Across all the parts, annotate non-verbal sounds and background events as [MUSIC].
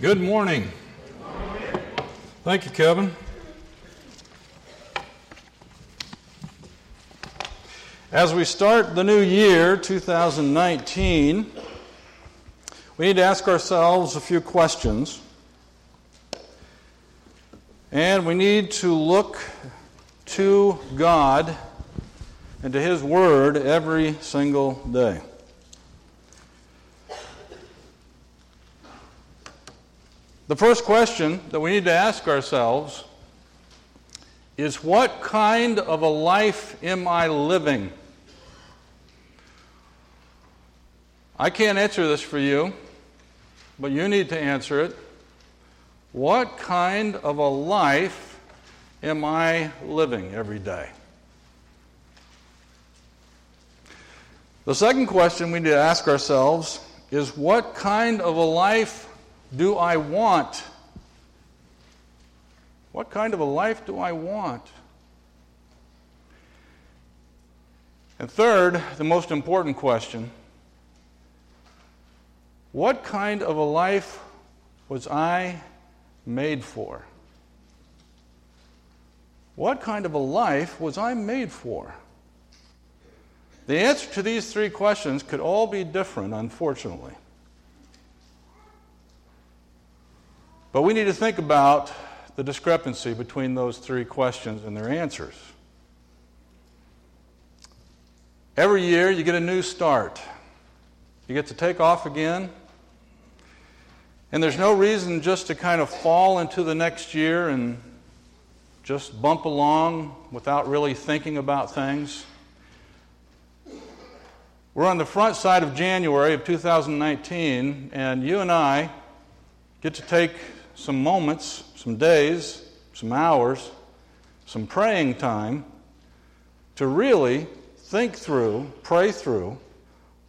Good morning. Thank you, Kevin. As we start the new year, 2019, we need to ask ourselves a few questions. And we need to look to God and to His Word every single day. The first question that we need to ask ourselves is what kind of a life am I living? I can't answer this for you, but you need to answer it. What kind of a life am I living every day? The second question we need to ask ourselves is what kind of a life do I want? What kind of a life do I want? And third, the most important question what kind of a life was I made for? What kind of a life was I made for? The answer to these three questions could all be different, unfortunately. But we need to think about the discrepancy between those three questions and their answers. Every year, you get a new start. You get to take off again. And there's no reason just to kind of fall into the next year and just bump along without really thinking about things. We're on the front side of January of 2019, and you and I get to take some moments, some days, some hours, some praying time to really think through, pray through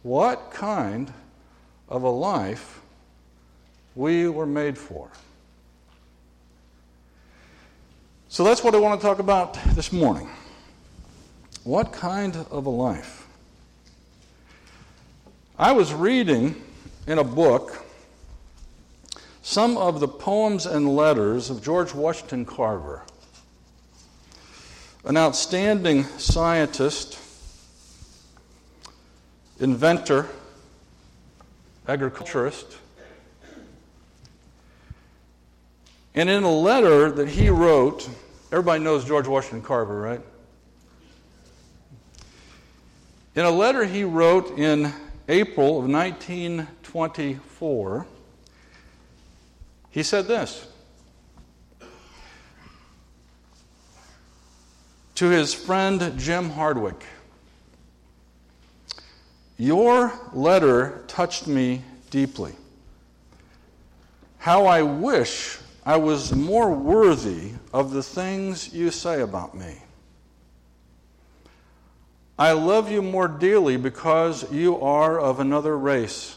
what kind of a life we were made for. So that's what I want to talk about this morning. What kind of a life? I was reading in a book some of the poems and letters of George Washington Carver, an outstanding scientist, inventor, agriculturist. And in a letter that he wrote, everybody knows George Washington Carver, right? In a letter he wrote in April of 1924, he said this to his friend Jim Hardwick Your letter touched me deeply. How I wish I was more worthy of the things you say about me. I love you more dearly because you are of another race.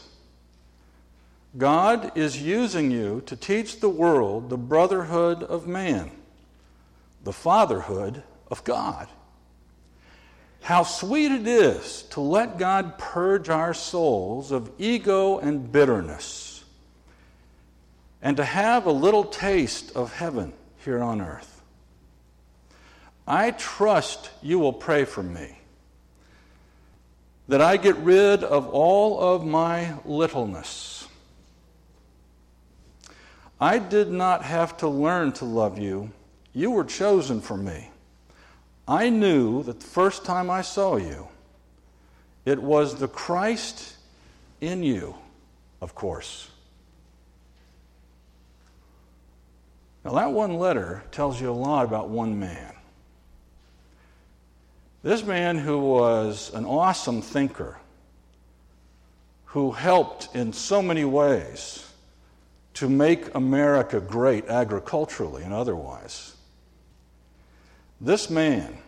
God is using you to teach the world the brotherhood of man, the fatherhood of God. How sweet it is to let God purge our souls of ego and bitterness and to have a little taste of heaven here on earth. I trust you will pray for me that I get rid of all of my littleness I did not have to learn to love you. You were chosen for me. I knew that the first time I saw you, it was the Christ in you, of course. Now, that one letter tells you a lot about one man. This man, who was an awesome thinker, who helped in so many ways to make America great agriculturally and otherwise. This man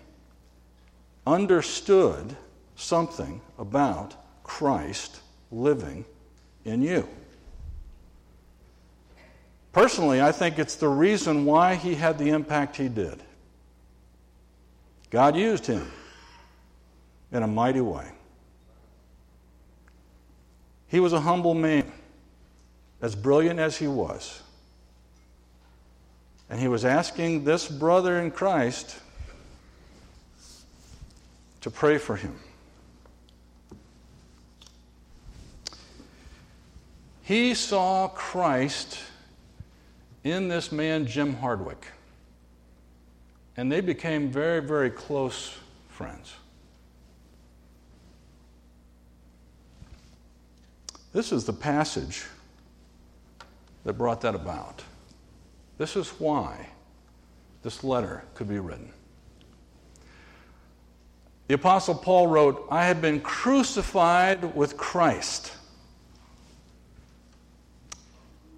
understood something about Christ living in you. Personally, I think it's the reason why he had the impact he did. God used him in a mighty way. He was a humble man as brilliant as he was. And he was asking this brother in Christ to pray for him. He saw Christ in this man, Jim Hardwick. And they became very, very close friends. This is the passage that brought that about. This is why this letter could be written. The Apostle Paul wrote, I have been crucified with Christ.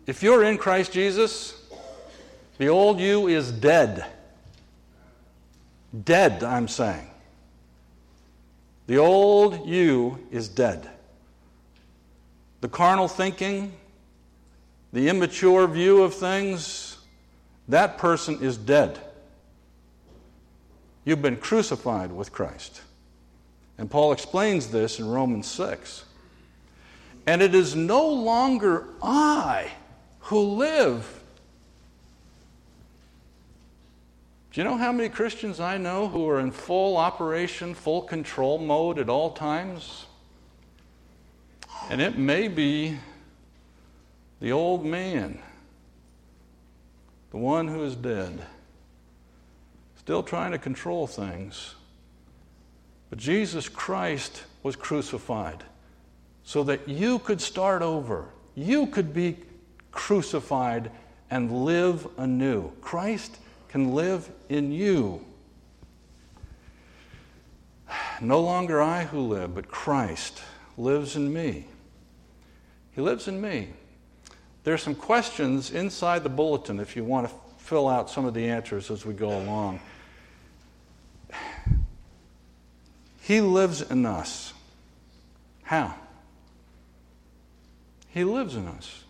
If you're in Christ Jesus, the old you is dead. Dead, I'm saying. The old you is dead. The carnal thinking, the immature view of things, that person is dead. You've been crucified with Christ. And Paul explains this in Romans 6. And it is no longer I who live. Do you know how many Christians I know who are in full operation, full control mode at all times? And it may be the old man, the one who is dead, still trying to control things. But Jesus Christ was crucified so that you could start over. You could be crucified and live anew. Christ can live in you. No longer I who live, but Christ lives in me. He lives in me. There are some questions inside the bulletin if you want to fill out some of the answers as we go along. He lives in us. How? He lives in us.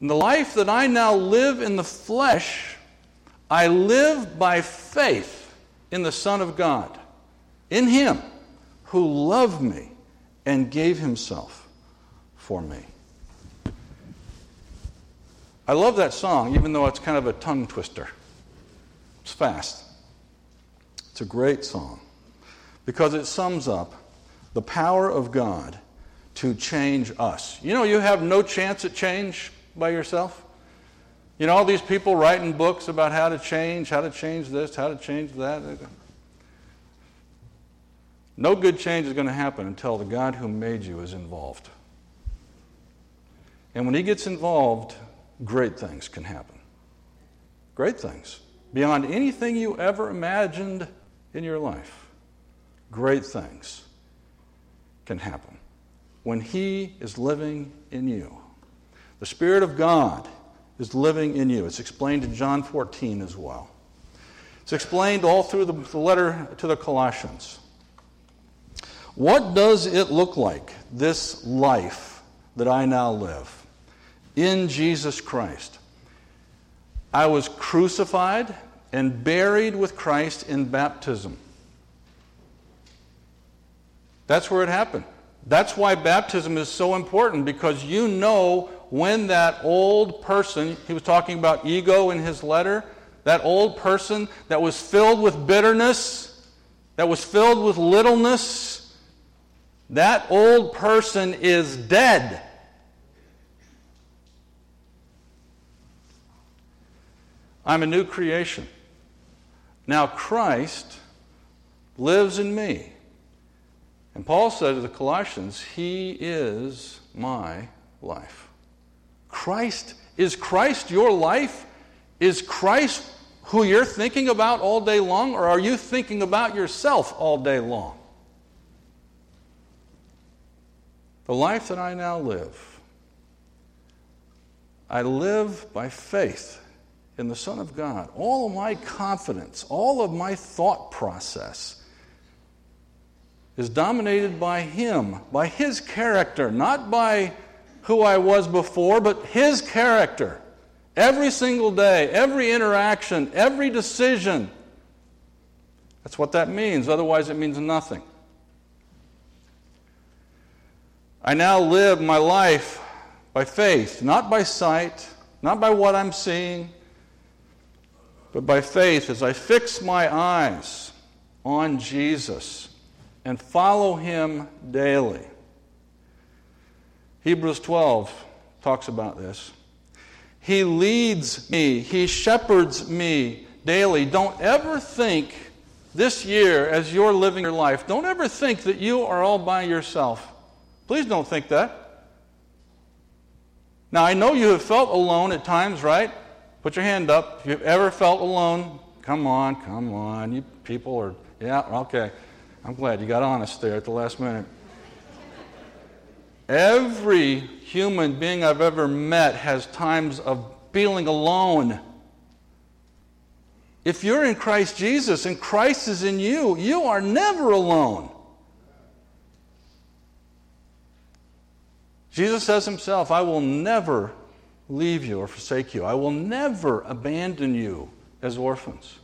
In the life that I now live in the flesh, I live by faith in the Son of God, in Him who loved me and gave Himself for me. I love that song, even though it's kind of a tongue twister. It's fast. It's a great song because it sums up the power of God to change us. You know, you have no chance at change by yourself? You know, all these people writing books about how to change, how to change this, how to change that. No good change is going to happen until the God who made you is involved. And when He gets involved, great things can happen. Great things. Beyond anything you ever imagined in your life, great things can happen when He is living in you. The Spirit of God is living in you. It's explained in John 14 as well. It's explained all through the, the letter to the Colossians. What does it look like, this life that I now live in Jesus Christ? I was crucified and buried with Christ in baptism. That's where it happened. That's why baptism is so important because you know when that old person, he was talking about ego in his letter, that old person that was filled with bitterness, that was filled with littleness, that old person is dead. I'm a new creation. Now Christ lives in me. And Paul said to the Colossians, He is my life. Christ, is Christ your life? Is Christ who you're thinking about all day long, or are you thinking about yourself all day long? The life that I now live, I live by faith in the Son of God. All of my confidence, all of my thought process is dominated by Him, by His character, not by who I was before, but His character. Every single day, every interaction, every decision. That's what that means. Otherwise, it means nothing. I now live my life by faith, not by sight, not by what I'm seeing, but by faith as I fix my eyes on Jesus and follow him daily. Hebrews 12 talks about this. He leads me, He shepherds me daily. Don't ever think this year, as you're living your life, don't ever think that you are all by yourself. Please don't think that. Now, I know you have felt alone at times, right? Put your hand up. If you've ever felt alone, come on, come on. You people are, yeah, okay. I'm glad you got honest there at the last minute. Every human being I've ever met has times of feeling alone. If you're in Christ Jesus and Christ is in you, you are never alone. Jesus says himself, I will never leave you or forsake you. I will never abandon you as orphans.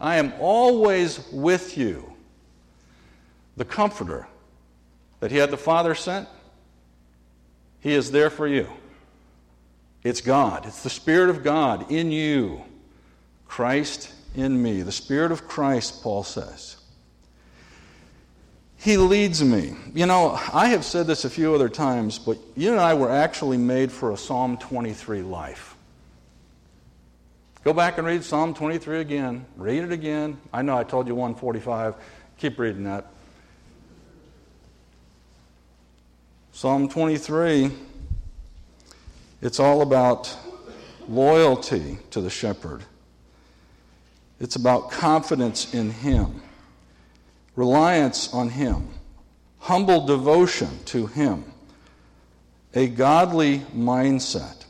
I am always with you. The Comforter that He had the Father sent, He is there for you. It's God, it's the Spirit of God in you, Christ in me. The Spirit of Christ, Paul says. He leads me. You know, I have said this a few other times, but you and I were actually made for a Psalm 23 life. Go back and read Psalm 23 again. Read it again. I know I told you 145. Keep reading that. Psalm 23, it's all about loyalty to the shepherd. It's about confidence in him, reliance on him, humble devotion to him, a godly mindset.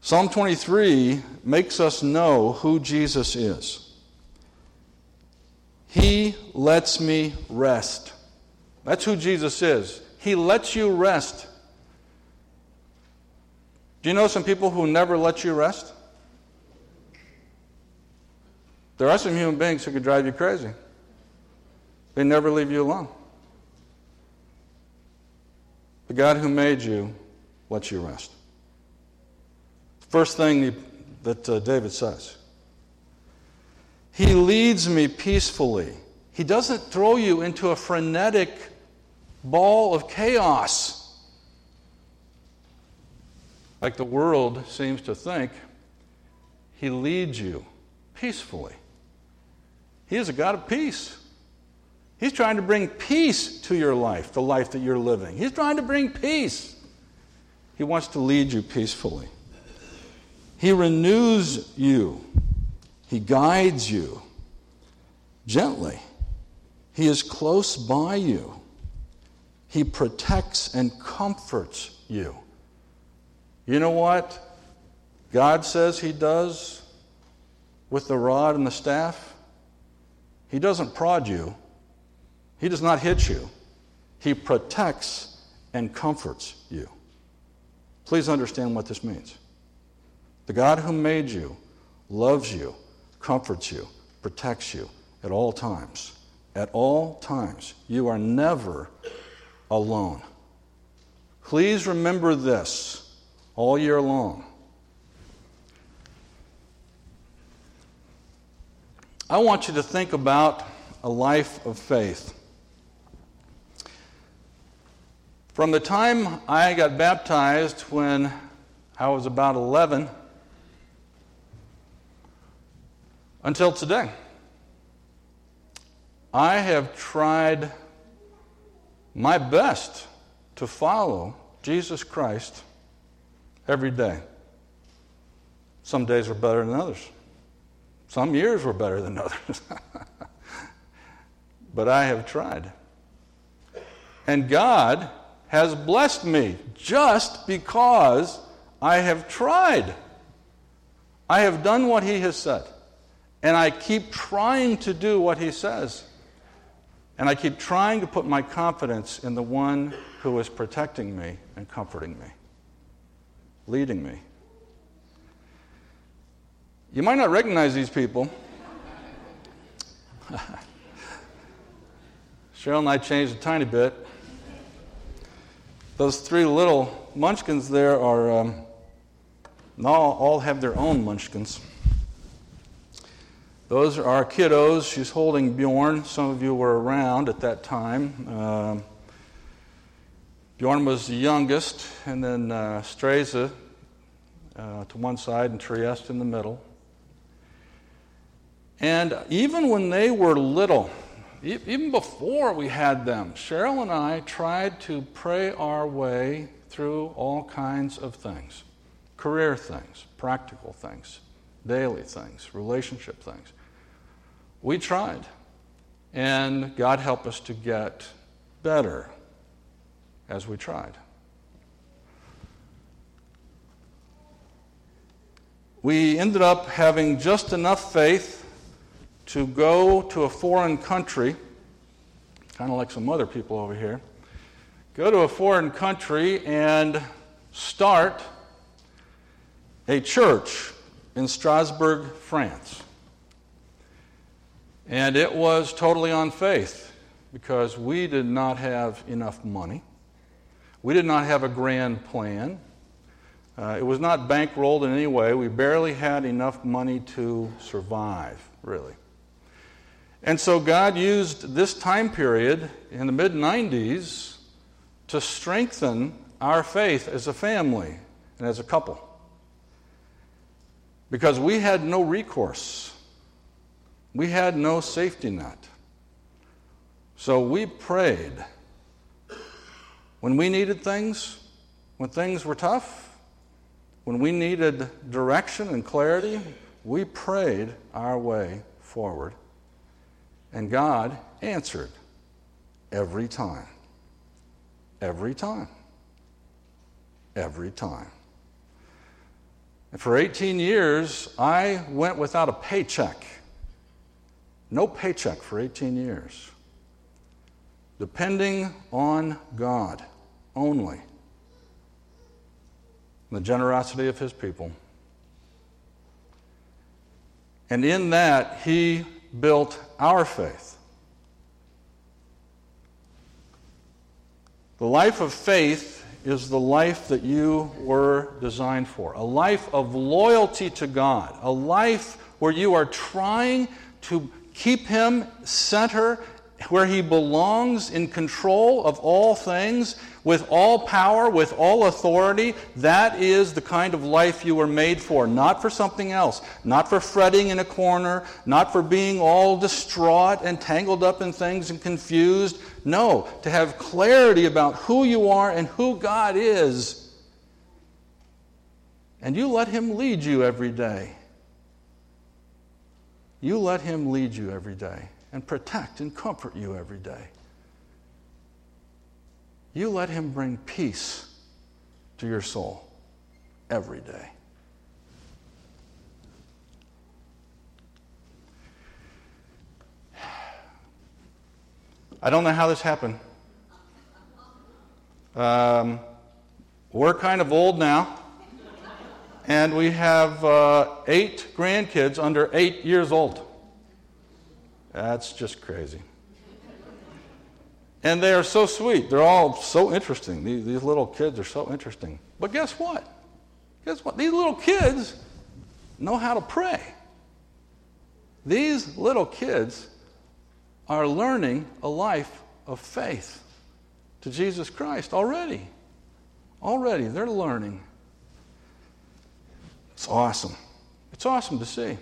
Psalm 23 makes us know who Jesus is. He lets me rest. That's who Jesus is. He lets you rest. Do you know some people who never let you rest? There are some human beings who could drive you crazy. They never leave you alone. The God who made you lets you rest. First thing that uh, David says He leads me peacefully. He doesn't throw you into a frenetic ball of chaos like the world seems to think. He leads you peacefully. He is a God of peace. He's trying to bring peace to your life, the life that you're living. He's trying to bring peace. He wants to lead you peacefully. He renews you, He guides you gently. He is close by you. He protects and comforts you. You know what God says He does with the rod and the staff? He doesn't prod you, He does not hit you. He protects and comforts you. Please understand what this means. The God who made you loves you, comforts you, protects you at all times. At all times. You are never alone. Please remember this all year long. I want you to think about a life of faith. From the time I got baptized when I was about 11 until today. I have tried my best to follow Jesus Christ every day. Some days were better than others. Some years were better than [LAUGHS] others. but I have tried. And God has blessed me just because I have tried. I have done what He has said. And I keep trying to do what he says. And I keep trying to put my confidence in the one who is protecting me and comforting me, leading me. You might not recognize these people. [LAUGHS] Cheryl and I changed a tiny bit. Those three little munchkins there are, um, all, all have their own munchkins. Those are our kiddos. She's holding Bjorn. Some of you were around at that time. Um, Bjorn was the youngest, and then uh, Streza uh, to one side and Trieste in the middle. And even when they were little, even before we had them, Cheryl and I tried to pray our way through all kinds of things career things, practical things, daily things, relationship things. We tried, and God helped us to get better as we tried. We ended up having just enough faith to go to a foreign country, kind of like some other people over here, go to a foreign country and start a church in Strasbourg, France. And it was totally on faith because we did not have enough money. We did not have a grand plan. Uh, it was not bankrolled in any way. We barely had enough money to survive, really. And so God used this time period in the mid 90s to strengthen our faith as a family and as a couple. Because we had no recourse, we had no safety net. So we prayed. When we needed things, when things were tough, when we needed direction and clarity, we prayed our way forward. And God answered every time. Every time. Every time. And for 18 years, I went without a paycheck. No paycheck for 18 years. Depending on God only. The generosity of His people. And in that, He built our faith. The life of faith is the life that you were designed for a life of loyalty to God, a life where you are trying to keep Him center where He belongs in control of all things with all power, with all authority. That is the kind of life you were made for, not for something else, not for fretting in a corner, not for being all distraught and tangled up in things and confused. No, to have clarity about who you are and who God is. And you let Him lead you every day. You let Him lead you every day and protect and comfort you every day. You let Him bring peace to your soul every day. I don't know how this happened. Um, we're kind of old now, and we have uh, eight grandkids under eight years old. That's just crazy. And they are so sweet. They're all so interesting. These, these little kids are so interesting. But guess what? Guess what? These little kids know how to pray. These little kids are learning a life of faith to Jesus Christ already. Already, they're learning. It's awesome. It's awesome to see.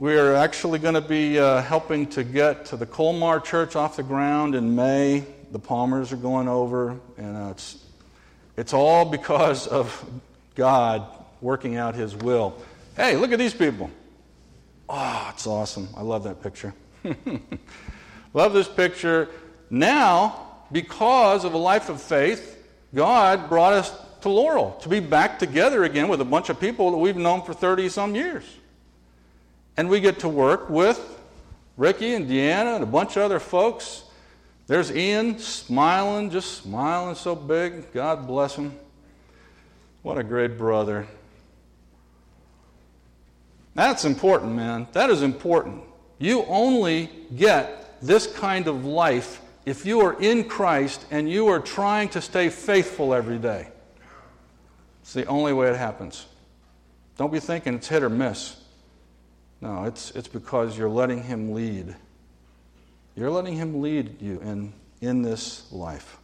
We're actually going to be uh, helping to get to the Colmar Church off the ground in May. The Palmers are going over, and uh, it's, it's all because of God working out His will. Hey, look at these people. Oh, it's awesome. I love that picture. [LAUGHS] love this picture. Now, because of a life of faith, God brought us to Laurel to be back together again with a bunch of people that we've known for 30 some years. And we get to work with Ricky and Deanna and a bunch of other folks. There's Ian smiling, just smiling so big. God bless him. What a great brother. That's important, man. That is important. You only get this kind of life if you are in Christ and you are trying to stay faithful every day. It's the only way it happens. Don't be thinking it's hit or miss. No, it's, it's because you're letting Him lead. You're letting Him lead you in, in this life.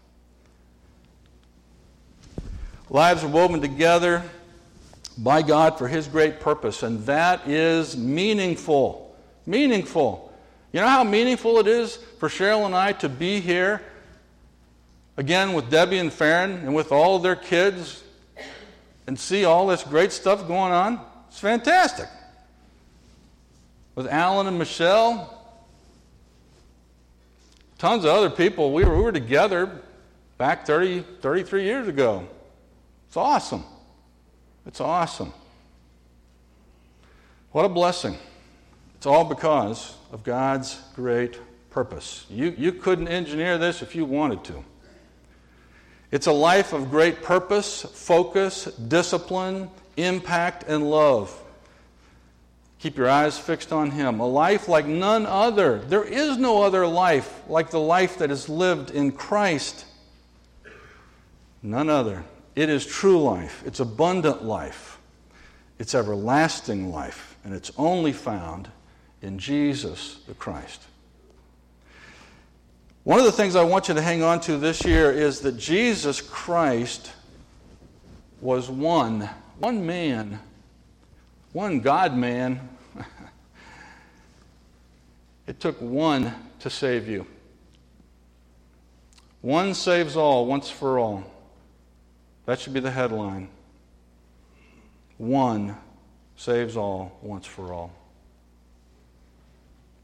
Lives are woven together by God for His great purpose, and that is meaningful. Meaningful. You know how meaningful it is for Cheryl and I to be here again with Debbie and Farron and with all of their kids and see all this great stuff going on? It's fantastic. With Alan and Michelle, tons of other people. We were, we were together back 30, 33 years ago. It's awesome. It's awesome. What a blessing. It's all because of God's great purpose. You, you couldn't engineer this if you wanted to. It's a life of great purpose, focus, discipline, impact, and love. Keep your eyes fixed on Him. A life like none other. There is no other life like the life that is lived in Christ. None other. It is true life, it's abundant life, it's everlasting life, and it's only found in Jesus the Christ. One of the things I want you to hang on to this year is that Jesus Christ was one, one man, one God man. It took one to save you. One saves all once for all. That should be the headline. One saves all once for all.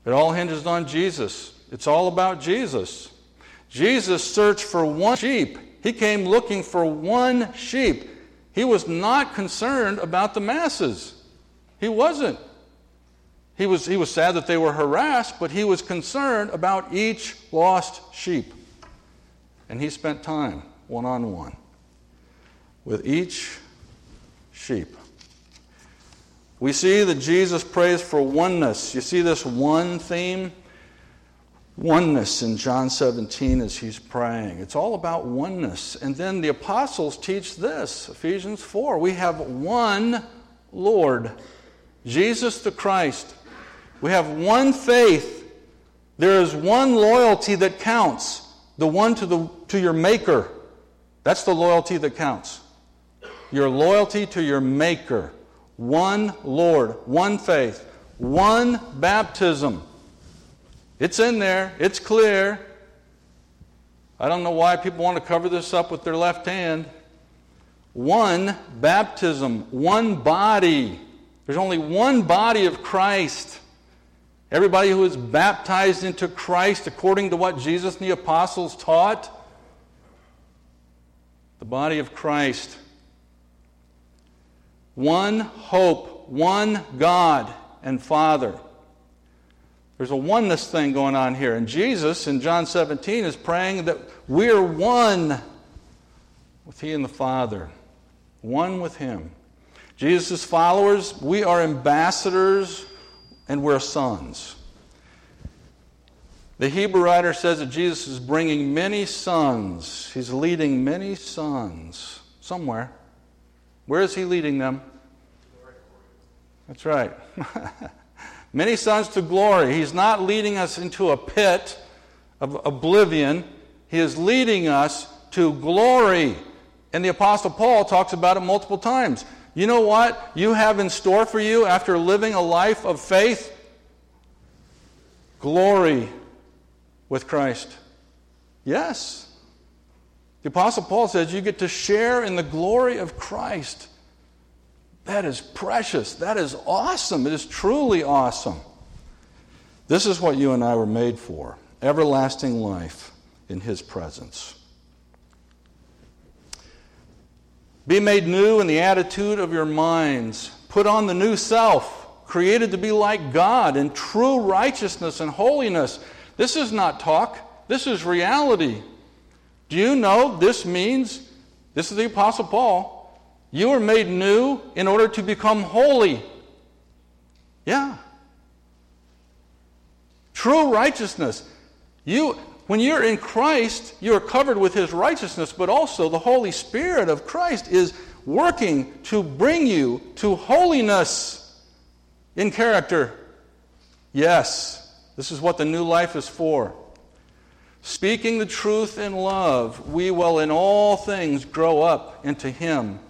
It all hinges on Jesus. It's all about Jesus. Jesus searched for one sheep. He came looking for one sheep. He was not concerned about the masses. He wasn't. He was, he was sad that they were harassed, but he was concerned about each lost sheep. And he spent time one on one with each sheep. We see that Jesus prays for oneness. You see this one theme? Oneness in John 17 as he's praying. It's all about oneness. And then the apostles teach this Ephesians 4. We have one Lord, Jesus the Christ. We have one faith. There is one loyalty that counts, the one to, the, to your Maker. That's the loyalty that counts your loyalty to your Maker. One Lord, one faith, one baptism. It's in there, it's clear. I don't know why people want to cover this up with their left hand. One baptism, one body. There's only one body of Christ. Everybody who is baptized into Christ according to what Jesus and the apostles taught, the body of Christ. One hope, one God and Father. There's a oneness thing going on here. And Jesus in John 17 is praying that we're one with He and the Father, one with Him. Jesus' followers, we are ambassadors and we're sons. The Hebrew writer says that Jesus is bringing many sons. He's leading many sons somewhere. Where is he leading them? That's right. [LAUGHS] Many sons to glory. He's not leading us into a pit of oblivion. He is leading us to glory. And the Apostle Paul talks about it multiple times. You know what you have in store for you after living a life of faith? Glory with Christ. Yes. The Apostle Paul says you get to share in the glory of Christ. That is precious. That is awesome. It is truly awesome. This is what you and I were made for everlasting life in His presence. Be made new in the attitude of your minds. Put on the new self, created to be like God in true righteousness and holiness. This is not talk, this is reality. Do you know this means, this is the Apostle Paul, you were made new in order to become holy. Yeah. True righteousness. You when you're in Christ, you're covered with his righteousness, but also the Holy Spirit of Christ is working to bring you to holiness in character. Yes, this is what the new life is for. Speaking the truth in love, we will in all things grow up into Him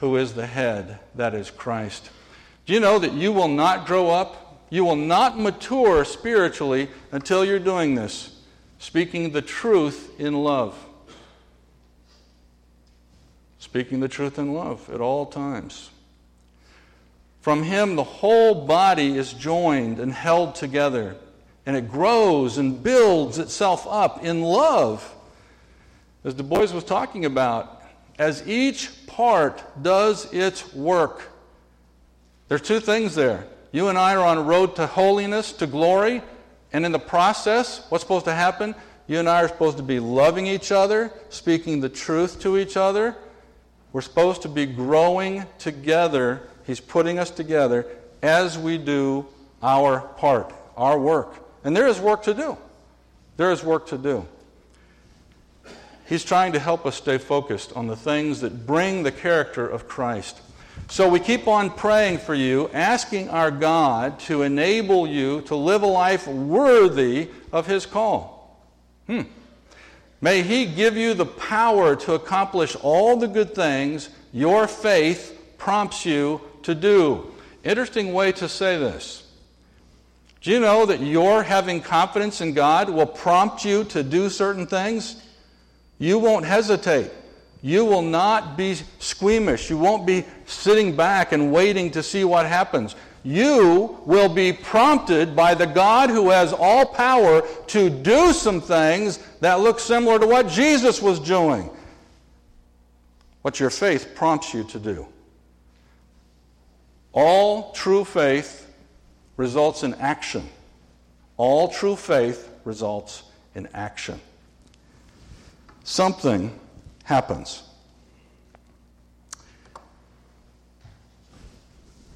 who is the head, that is Christ. Do you know that you will not grow up? You will not mature spiritually until you're doing this, speaking the truth in love. Speaking the truth in love at all times. From Him, the whole body is joined and held together and it grows and builds itself up in love. As Du Bois was talking about, as each part does its work. There's two things there. You and I are on a road to holiness, to glory, and in the process, what's supposed to happen? You and I are supposed to be loving each other, speaking the truth to each other. We're supposed to be growing together. He's putting us together as we do our part, our work. And there is work to do. There is work to do. He's trying to help us stay focused on the things that bring the character of Christ. So we keep on praying for you, asking our God to enable you to live a life worthy of His call. Hmm. May He give you the power to accomplish all the good things your faith prompts you to do. Interesting way to say this. Do you know that your having confidence in God will prompt you to do certain things? You won't hesitate. You will not be squeamish. You won't be sitting back and waiting to see what happens. You will be prompted by the God who has all power to do some things that look similar to what Jesus was doing. What your faith prompts you to do. All true faith results in action. All true faith results in action. Something happens.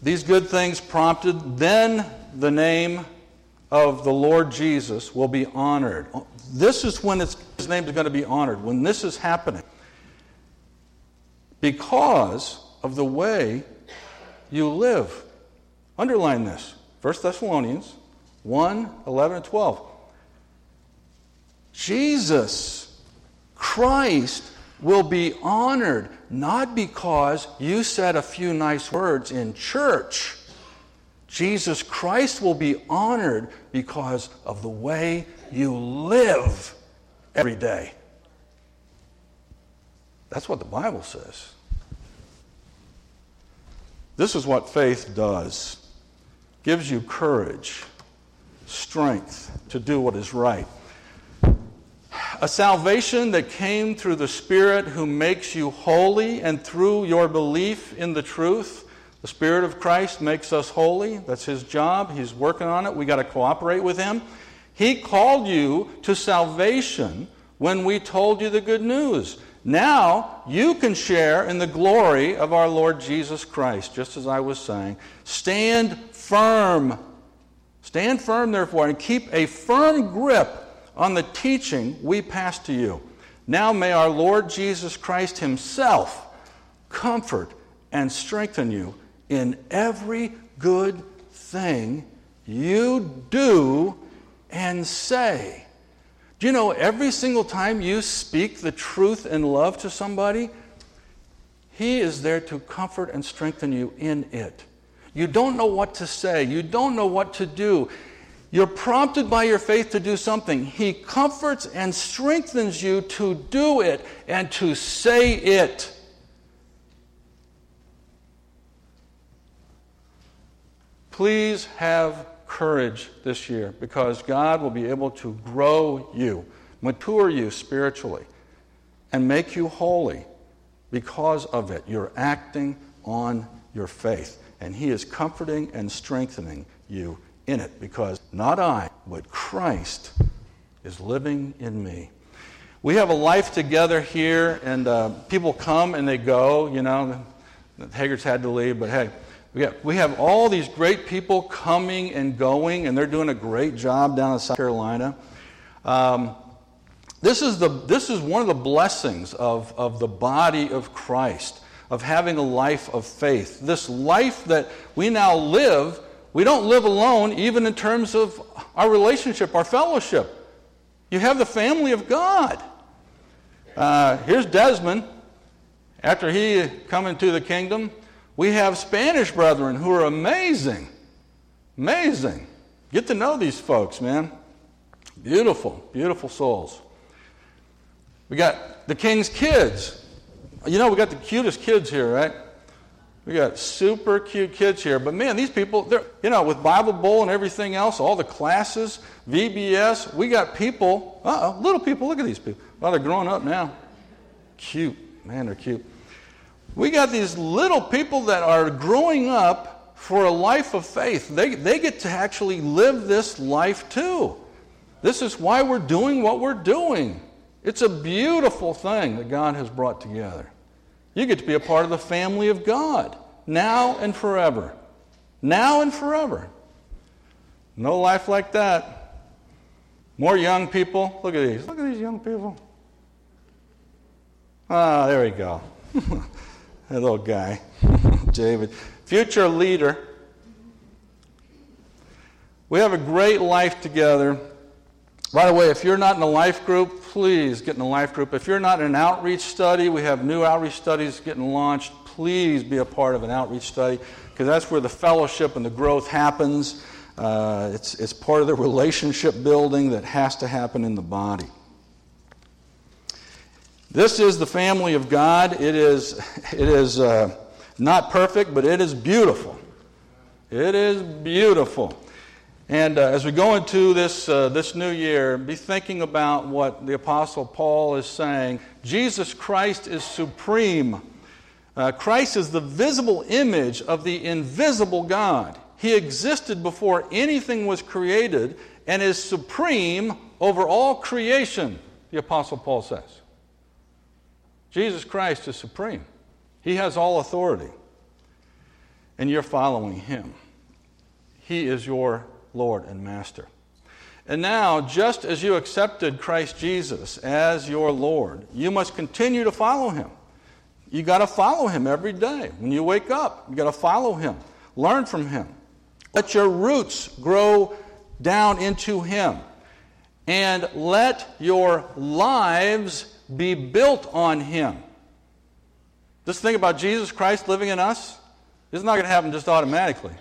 These good things prompted, then the name of the Lord Jesus will be honored. This is when his name is going to be honored, when this is happening. Because of the way you live. Underline this. 1 Thessalonians 1 11 and 12. Jesus, Christ, will be honored not because you said a few nice words in church. Jesus Christ will be honored because of the way you live every day. That's what the Bible says. This is what faith does gives you courage, strength to do what is right. A salvation that came through the Spirit who makes you holy, and through your belief in the truth, the Spirit of Christ makes us holy. That's His job. He's working on it. We got to cooperate with Him. He called you to salvation when we told you the good news. Now you can share in the glory of our Lord Jesus Christ, just as I was saying. Stand firm. Stand firm, therefore, and keep a firm grip on the teaching we pass to you. Now may our Lord Jesus Christ Himself comfort and strengthen you in every good thing you do and say. Do you know every single time you speak the truth in love to somebody, He is there to comfort and strengthen you in it. You don't know what to say. You don't know what to do. You're prompted by your faith to do something. He comforts and strengthens you to do it and to say it. Please have courage this year because God will be able to grow you, mature you spiritually, and make you holy because of it. You're acting on your faith and He is comforting and strengthening you in it because not I, but Christ is living in me. We have a life together here, and uh, people come and they go. You know, Hager's had to leave, but hey, we have, we have all these great people coming and going, and they're doing a great job down in South Carolina. Um, This is, the, this is one of the blessings of, of the body of Christ, of having a life of faith. This life that we now live, we don't live alone, even in terms of our relationship, our fellowship. You have the family of God. Uh, here's Desmond. After he come into the kingdom, we have Spanish brethren who are amazing. Amazing. Get to know these folks, man. Beautiful, beautiful souls. We got the king's kids. You know, we got the cutest kids here, right? We got super cute kids here. But man, these people, they're, you know, with Bible Bowl and everything else, all the classes, VBS, we got people, uh little people, look at these people. Well, they're growing up now. Cute. Man, they're cute. We got these little people that are growing up for a life of faith. They, they get to actually live this life too. This is why we're doing what we're doing. It's a beautiful thing that God has brought together. You get to be a part of the family of God now and forever. Now and forever. No life like that. More young people. Look at these. Look at these young people. Ah, there we go. [LAUGHS] that little guy, [LAUGHS] David. Future leader. We have a great life together. By the way, if you're not in a life group, please get in a life group. If you're not in an outreach study, we have new outreach studies getting launched. Please be a part of an outreach study because that's where the fellowship and the growth happens. Uh, it's, it's part of the relationship building that has to happen in the body. This is the family of God. It is, it is uh, not perfect, but it is beautiful. It is beautiful. And uh, as we go into this, uh, this new year, be thinking about what the Apostle Paul is saying. Jesus Christ is supreme. Uh, Christ is the visible image of the invisible God. He existed before anything was created and is supreme over all creation, the Apostle Paul says. Jesus Christ is supreme, He has all authority, and you're following Him. He is your Lord and Master. And now, just as you accepted Christ Jesus as your Lord, you must continue to follow him. You got to follow him every day. When you wake up, you got to follow him. Learn from him. Let your roots grow down into him. And let your lives be built on him. This thing about Jesus Christ living in us is not going to happen just automatically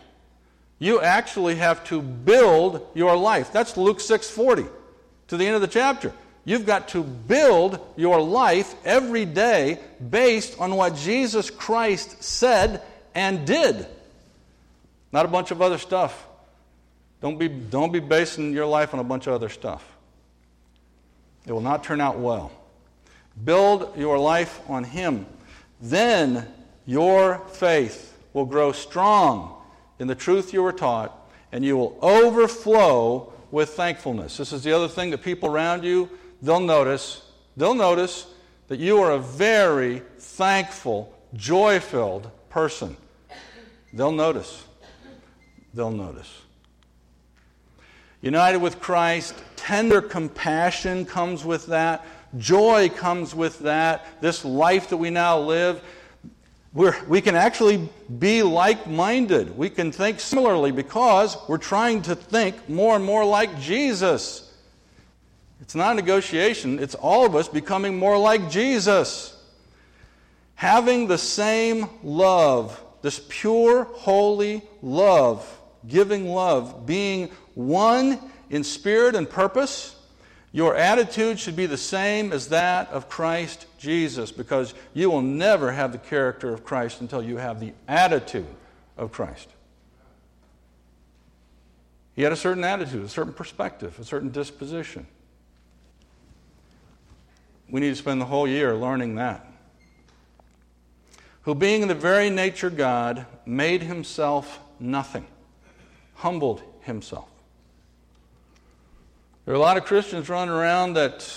you actually have to build your life. That's Luke 6:40 to the end of the chapter. You've got to build your life every day based on what Jesus Christ said and did. Not a bunch of other stuff. Don't be, don't be basing your life on a bunch of other stuff. It will not turn out well. Build your life on Him. Then your faith will grow strong in the truth you were taught, and you will overflow with thankfulness. This is the other thing that people around you, they'll notice. They'll notice that you are a very thankful, joy filled person. They'll notice. They'll notice. United with Christ, tender compassion comes with that. Joy comes with that. This life that we now live we're, we can actually be like minded. We can think similarly because we're trying to think more and more like Jesus. It's not a negotiation, it's all of us becoming more like Jesus. Having the same love, this pure, holy love, giving love, being one in spirit and purpose your attitude should be the same as that of Christ Jesus because you will never have the character of Christ until you have the attitude of Christ. He had a certain attitude, a certain perspective, a certain disposition. We need to spend the whole year learning that. Who, being in the very nature God, made himself nothing, humbled himself there are a lot of Christians running around that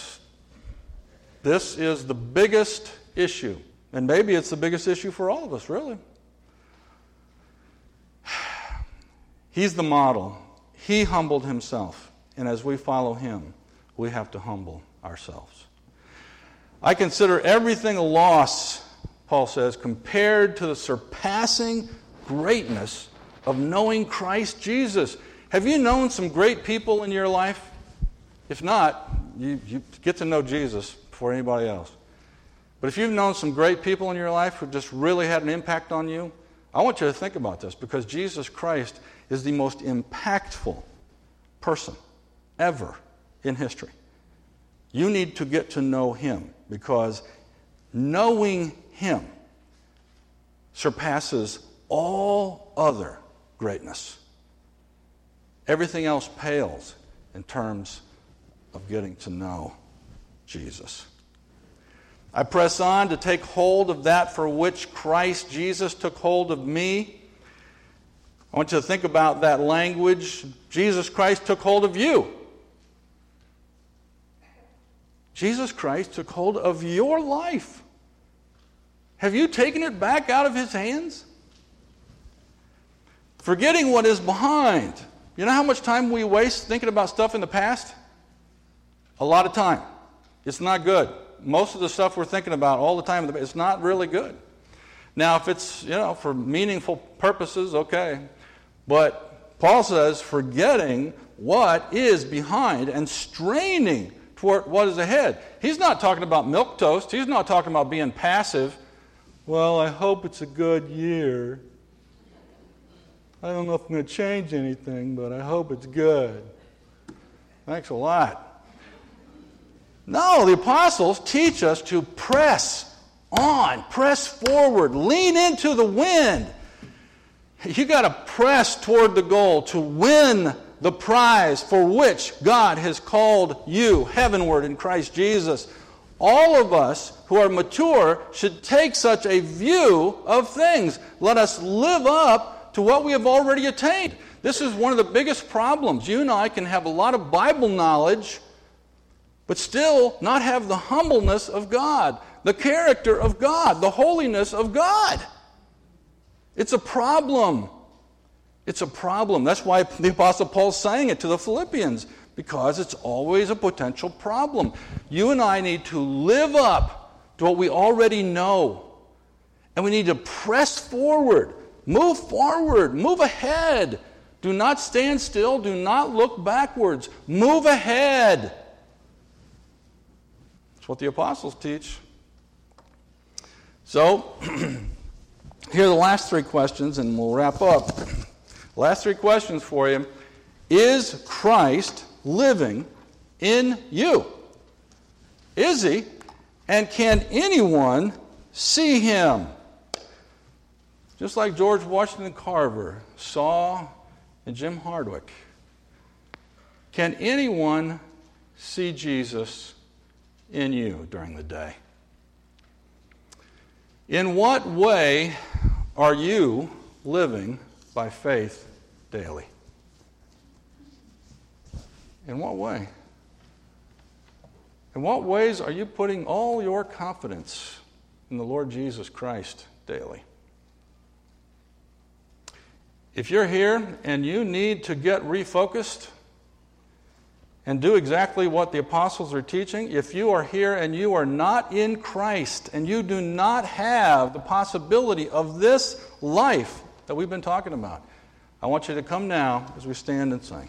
this is the biggest issue. And maybe it's the biggest issue for all of us, really. [SIGHS] He's the model. He humbled himself. And as we follow him, we have to humble ourselves. I consider everything a loss, Paul says, compared to the surpassing greatness of knowing Christ Jesus. Have you known some great people in your life? If not, you, you get to know Jesus before anybody else. But if you've known some great people in your life who just really had an impact on you, I want you to think about this because Jesus Christ is the most impactful person ever in history. You need to get to know him because knowing him surpasses all other greatness. Everything else pales in terms of getting to know Jesus. I press on to take hold of that for which Christ Jesus took hold of me. I want you to think about that language. Jesus Christ took hold of you. Jesus Christ took hold of your life. Have you taken it back out of his hands? Forgetting what is behind. You know how much time we waste thinking about stuff in the past? A lot of time. It's not good. Most of the stuff we're thinking about all the time, it's not really good. Now, if it's, you know, for meaningful purposes, okay. But Paul says, forgetting what is behind and straining toward what is ahead. He's not talking about milk toast. He's not talking about being passive. Well, I hope it's a good year. I don't know if I'm going to change anything, but I hope it's good. Thanks a lot. No, the apostles teach us to press on, press forward, lean into the wind. You got to press toward the goal to win the prize for which God has called you heavenward in Christ Jesus. All of us who are mature should take such a view of things. Let us live up to what we have already attained. This is one of the biggest problems. You and I can have a lot of Bible knowledge, but still not have the humbleness of God, the character of God, the holiness of God. It's a problem. It's a problem. That's why the Apostle Paul's saying it to the Philippians, because it's always a potential problem. You and I need to live up to what we already know. And we need to press forward, move forward, move ahead. Do not stand still, do not look backwards. Move ahead. That's what the apostles teach. So, [CLEARS THROAT] here are the last three questions, and we'll wrap up. [CLEARS THROAT] Last three questions for you. Is Christ living in you? Is he? And can anyone see him? Just like George Washington Carver saw in Jim Hardwick. Can anyone see Jesus in you during the day? In what way are you living by faith daily. In what way? In what ways are you putting all your confidence in the Lord Jesus Christ daily? If you're here and you need to get refocused and do exactly what the apostles are teaching, if you are here and you are not in Christ and you do not have the possibility of this life that we've been talking about. I want you to come now as we stand and sing.